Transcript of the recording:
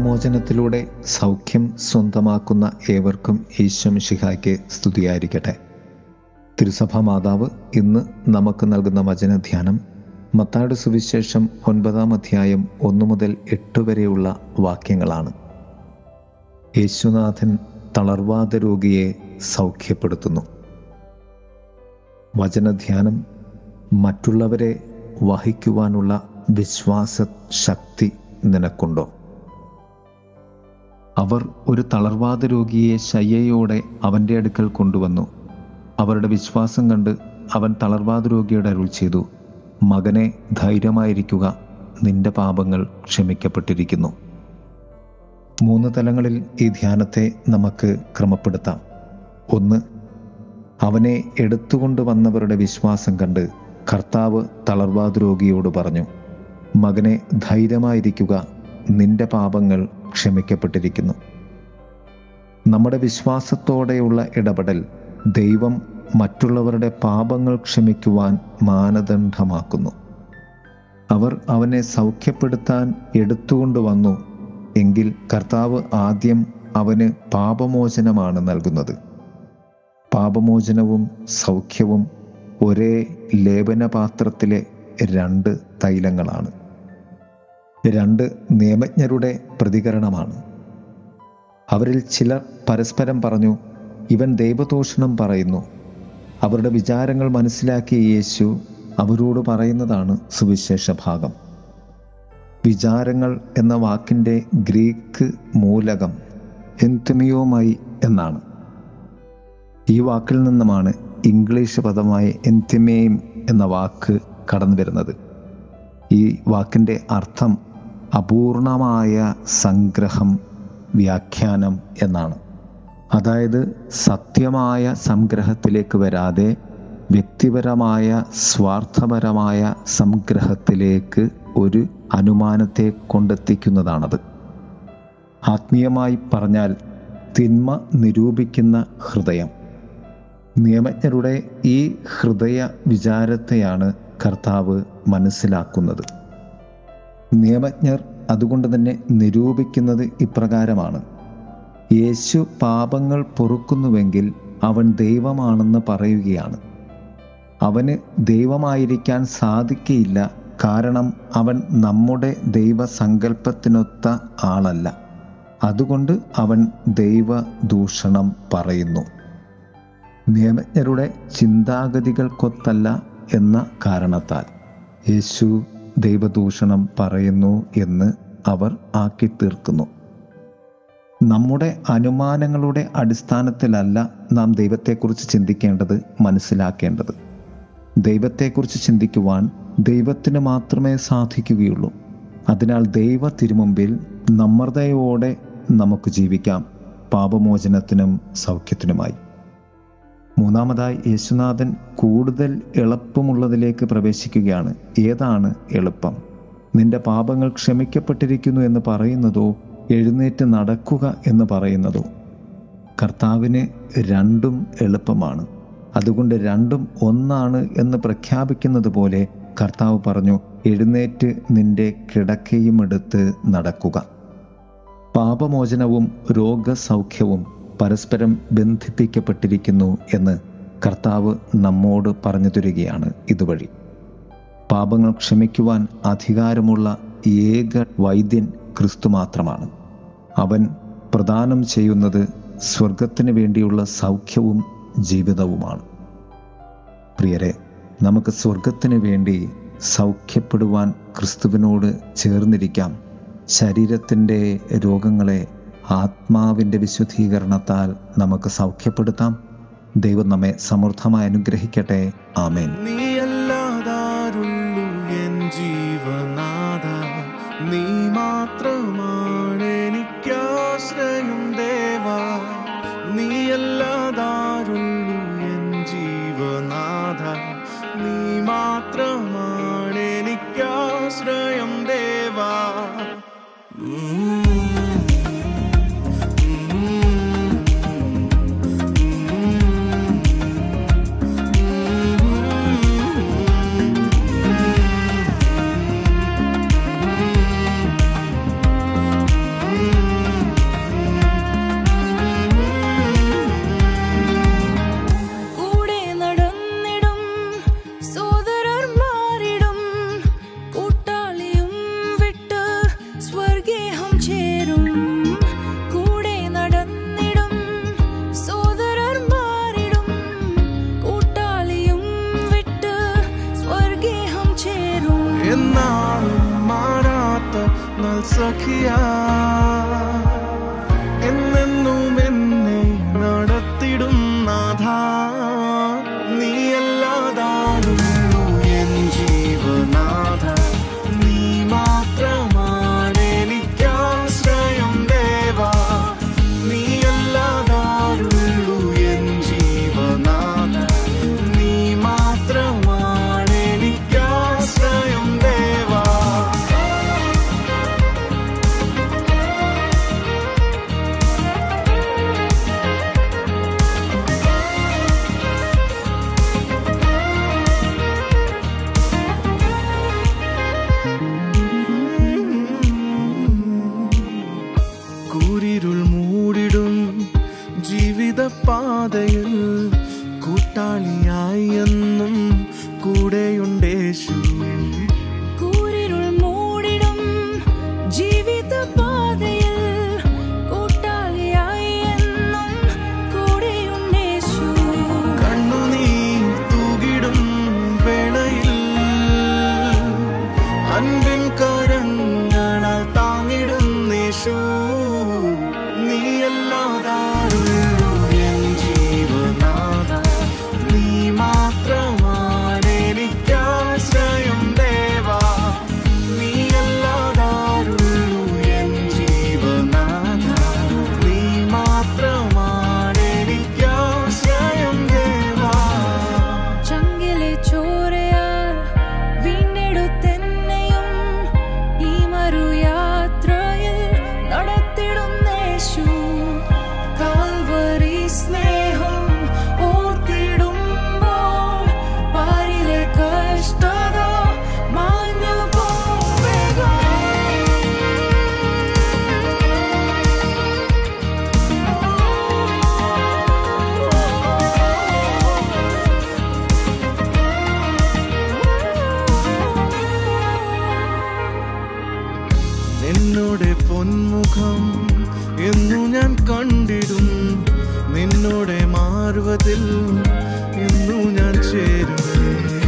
പാപമോചനത്തിലൂടെ സൗഖ്യം സ്വന്തമാക്കുന്ന ഏവർക്കും ഈശ്വം ശിഹായ്ക്ക് സ്തുതിയായിരിക്കട്ടെ. തിരുസഭ മാതാവ് ഇന്ന് നമുക്ക് നൽകുന്ന വചനധ്യാനം മത്താട് സുവിശേഷം ഒൻപതാം അധ്യായം ഒന്നു മുതൽ എട്ട് വരെയുള്ള വാക്യങ്ങളാണ്. യേശുനാഥൻ തളർവാദ രോഗിയെ സൗഖ്യപ്പെടുത്തുന്നു. വചനധ്യാനം മറ്റുള്ളവരെ വഹിക്കുവാനുള്ള വിശ്വാസ ശക്തി നിനക്കുണ്ടോ? അവർ ഒരു തളർവാദ രോഗിയെ ശയ്യയോടെ അവന്റെ അടുക്കൽ കൊണ്ടുവന്നു. അവരുടെ വിശ്വാസം കണ്ട് അവൻ തളർവാദ രോഗിയുടെ അരുൾ ചെയ്തു. മകനെ ധൈര്യമായിരിക്കുക നിന്റെ പാപങ്ങൾ ക്ഷമിക്കപ്പെട്ടിരിക്കുന്നു. മൂന്ന് തലങ്ങളിൽ ഈ ധ്യാനത്തെ നമുക്ക് ക്രമപ്പെടുത്താം. ഒന്ന് അവനെ എടുത്തുകൊണ്ട് വന്നവരുടെ വിശ്വാസം കണ്ട് കർത്താവ് തളർവാദ രോഗിയോട് പറഞ്ഞു മകനെ ധൈര്യമായിരിക്കുക നിന്റെ പാപങ്ങൾ ക്ഷമിക്കപ്പെട്ടിരിക്കുന്നു. നമ്മുടെ വിശ്വാസത്തോടെയുള്ള ഇടപെടൽ ദൈവം മറ്റുള്ളവരുടെ പാപങ്ങൾ ക്ഷമിക്കുവാൻ മാനദണ്ഡമാക്കുന്നു. അവർ അവനെ സൗഖ്യപ്പെടുത്താൻ എടുത്തുകൊണ്ടുവന്നു എങ്കിൽ കർത്താവ് ആദ്യം അവന് പാപമോചനമാണ് നൽകുന്നത്. പാപമോചനവും സൗഖ്യവും ഒരേ ലേപനപാത്രത്തിലെ രണ്ട് തൈലങ്ങളാണ്. രണ്ട് നിയമജ്ഞരുടെ പ്രതികരണമാണ്. അവരിൽ ചിലർ പരസ്പരം പറഞ്ഞു ഇവൻ ദൈവദൂഷണം പറയുന്നു. അവരുടെ വിചാരങ്ങൾ മനസ്സിലാക്കിയ യേശു അവരോട് പറയുന്നതാണ് സുവിശേഷ ഭാഗം. വിചാരങ്ങൾ എന്ന വാക്കിന്റെ ഗ്രീക്ക് മൂലകം എന്തിമിയോമൈ എന്നാണ്. ഈ വാക്കിൽ നിന്നുമാണ് ഇംഗ്ലീഷ് പദമായ എൻതിമേയും എന്ന വാക്ക് കടന്നു വരുന്നത് ഈ വാക്കിന്റെ അർത്ഥം അപൂർണമായ സംഗ്രഹം വ്യാഖ്യാനം എന്നാണ്. അതായത് സത്യമായ സംഗ്രഹത്തിലേക്ക് വരാതെ വ്യക്തിപരമായ സ്വാർത്ഥപരമായ സംഗ്രഹത്തിലേക്ക് ഒരു അനുമാനത്തെ കൊണ്ടെത്തിക്കുന്നതാണത്. ആത്മീയമായി പറഞ്ഞാൽ തിന്മ നിരൂപിക്കുന്ന ഹൃദയം. നിയമജ്ഞരുടെ ഈ ഹൃദയ വിചാരത്തെയാണ് കർത്താവ് മനസ്സിലാക്കുന്നത്. നിയമജ്ഞർ അതുകൊണ്ട് തന്നെ നിരൂപിക്കുന്നത് ഇപ്രകാരമാണ്. യേശു പാപങ്ങൾ പൊറുക്കുന്നുവെങ്കിൽ അവൻ ദൈവമാണെന്ന് പറയുകയാണ്. അവന് ദൈവമായിരിക്കാൻ സാധിക്കയില്ല കാരണം അവൻ നമ്മുടെ ദൈവസങ്കല്പത്തിനൊത്ത ആളല്ല. അതുകൊണ്ട് അവൻ ദൈവദൂഷണം പറയുന്നു. നിയമജ്ഞരുടെ ചിന്താഗതികൾക്കൊത്തല്ല എന്ന കാരണത്താൽ യേശു ദൈവദൂഷണം പറയുന്നു എന്ന് അവർ ആക്കി തീർക്കുന്നു നമ്മുടെ അനുമാനങ്ങളുടെ അടിസ്ഥാനത്തിലല്ല നാം ദൈവത്തെക്കുറിച്ച് ചിന്തിക്കേണ്ടത് മനസ്സിലാക്കേണ്ടത്. ദൈവത്തെക്കുറിച്ച് ചിന്തിക്കുവാൻ ദൈവത്തിന് മാത്രമേ സാധിക്കുകയുള്ളൂ. അതിനാൽ ദൈവ തിരുമുമ്പിൽ നമ്രതയോടെ നമുക്ക് ജീവിക്കാം. പാപമോചനത്തിനും സൗഖ്യത്തിനുമായി. മൂന്നാമതായി യേശുനാഥൻ കൂടുതൽ എളുപ്പമുള്ളതിലേക്ക് പ്രവേശിക്കുകയാണ്. ഏതാണ് എളുപ്പം? നിന്റെ പാപങ്ങൾ ക്ഷമിക്കപ്പെട്ടിരിക്കുന്നു എന്ന് പറയുന്നതോ എഴുന്നേറ്റ് നടക്കുക എന്ന് പറയുന്നതോ? കർത്താവിന് രണ്ടും എളുപ്പമാണ്. അതുകൊണ്ട് രണ്ടും ഒന്നാണ് എന്ന് പ്രഖ്യാപിക്കുന്നത് പോലെ കർത്താവ് പറഞ്ഞു എഴുന്നേറ്റ് നിന്റെ കിടക്കയും എടുത്ത് നടക്കുക. പാപമോചനവും രോഗസൗഖ്യവും പരസ്പരം ബന്ധിപ്പിക്കപ്പെട്ടിരിക്കുന്നു എന്ന് കർത്താവ് നമ്മോട് പറഞ്ഞു തരികയാണ് ഇതുവഴി. പാപങ്ങൾ ക്ഷമിക്കുവാൻ അധികാരമുള്ള ഏക വൈദ്യൻ ക്രിസ്തു മാത്രമാണ്. അവൻ പ്രദാനം ചെയ്യുന്നത് സ്വർഗത്തിന് വേണ്ടിയുള്ള സൗഖ്യവും ജീവിതവുമാണ്. പ്രിയരെ നമുക്ക് സ്വർഗത്തിന് വേണ്ടി സൗഖ്യപ്പെടുവാൻ ക്രിസ്തുവിനോട് ചേർന്നിരിക്കാം. ശരീരത്തിന്റെ രോഗങ്ങളെ ആത്മാവിന്റെ വിശുദ്ധീകരണത്താൽ നമുക്ക് സൗഖ്യപ്പെടുത്താം. ദൈവം നമ്മെ സമൃദ്ധമായി അനുഗ്രഹിക്കട്ടെ. ആമേൻ. ਨਾਲ ਮਾਰਾ ਤ ਨਾਲ ਸਖਿਆ നിന്നോടെ പൊന്മുഖം എന്നു ഞാൻ കണ്ടിടും. നിന്നോടെ മാറുവതിൽ എന്നു ഞാൻ ചേരുന്നു.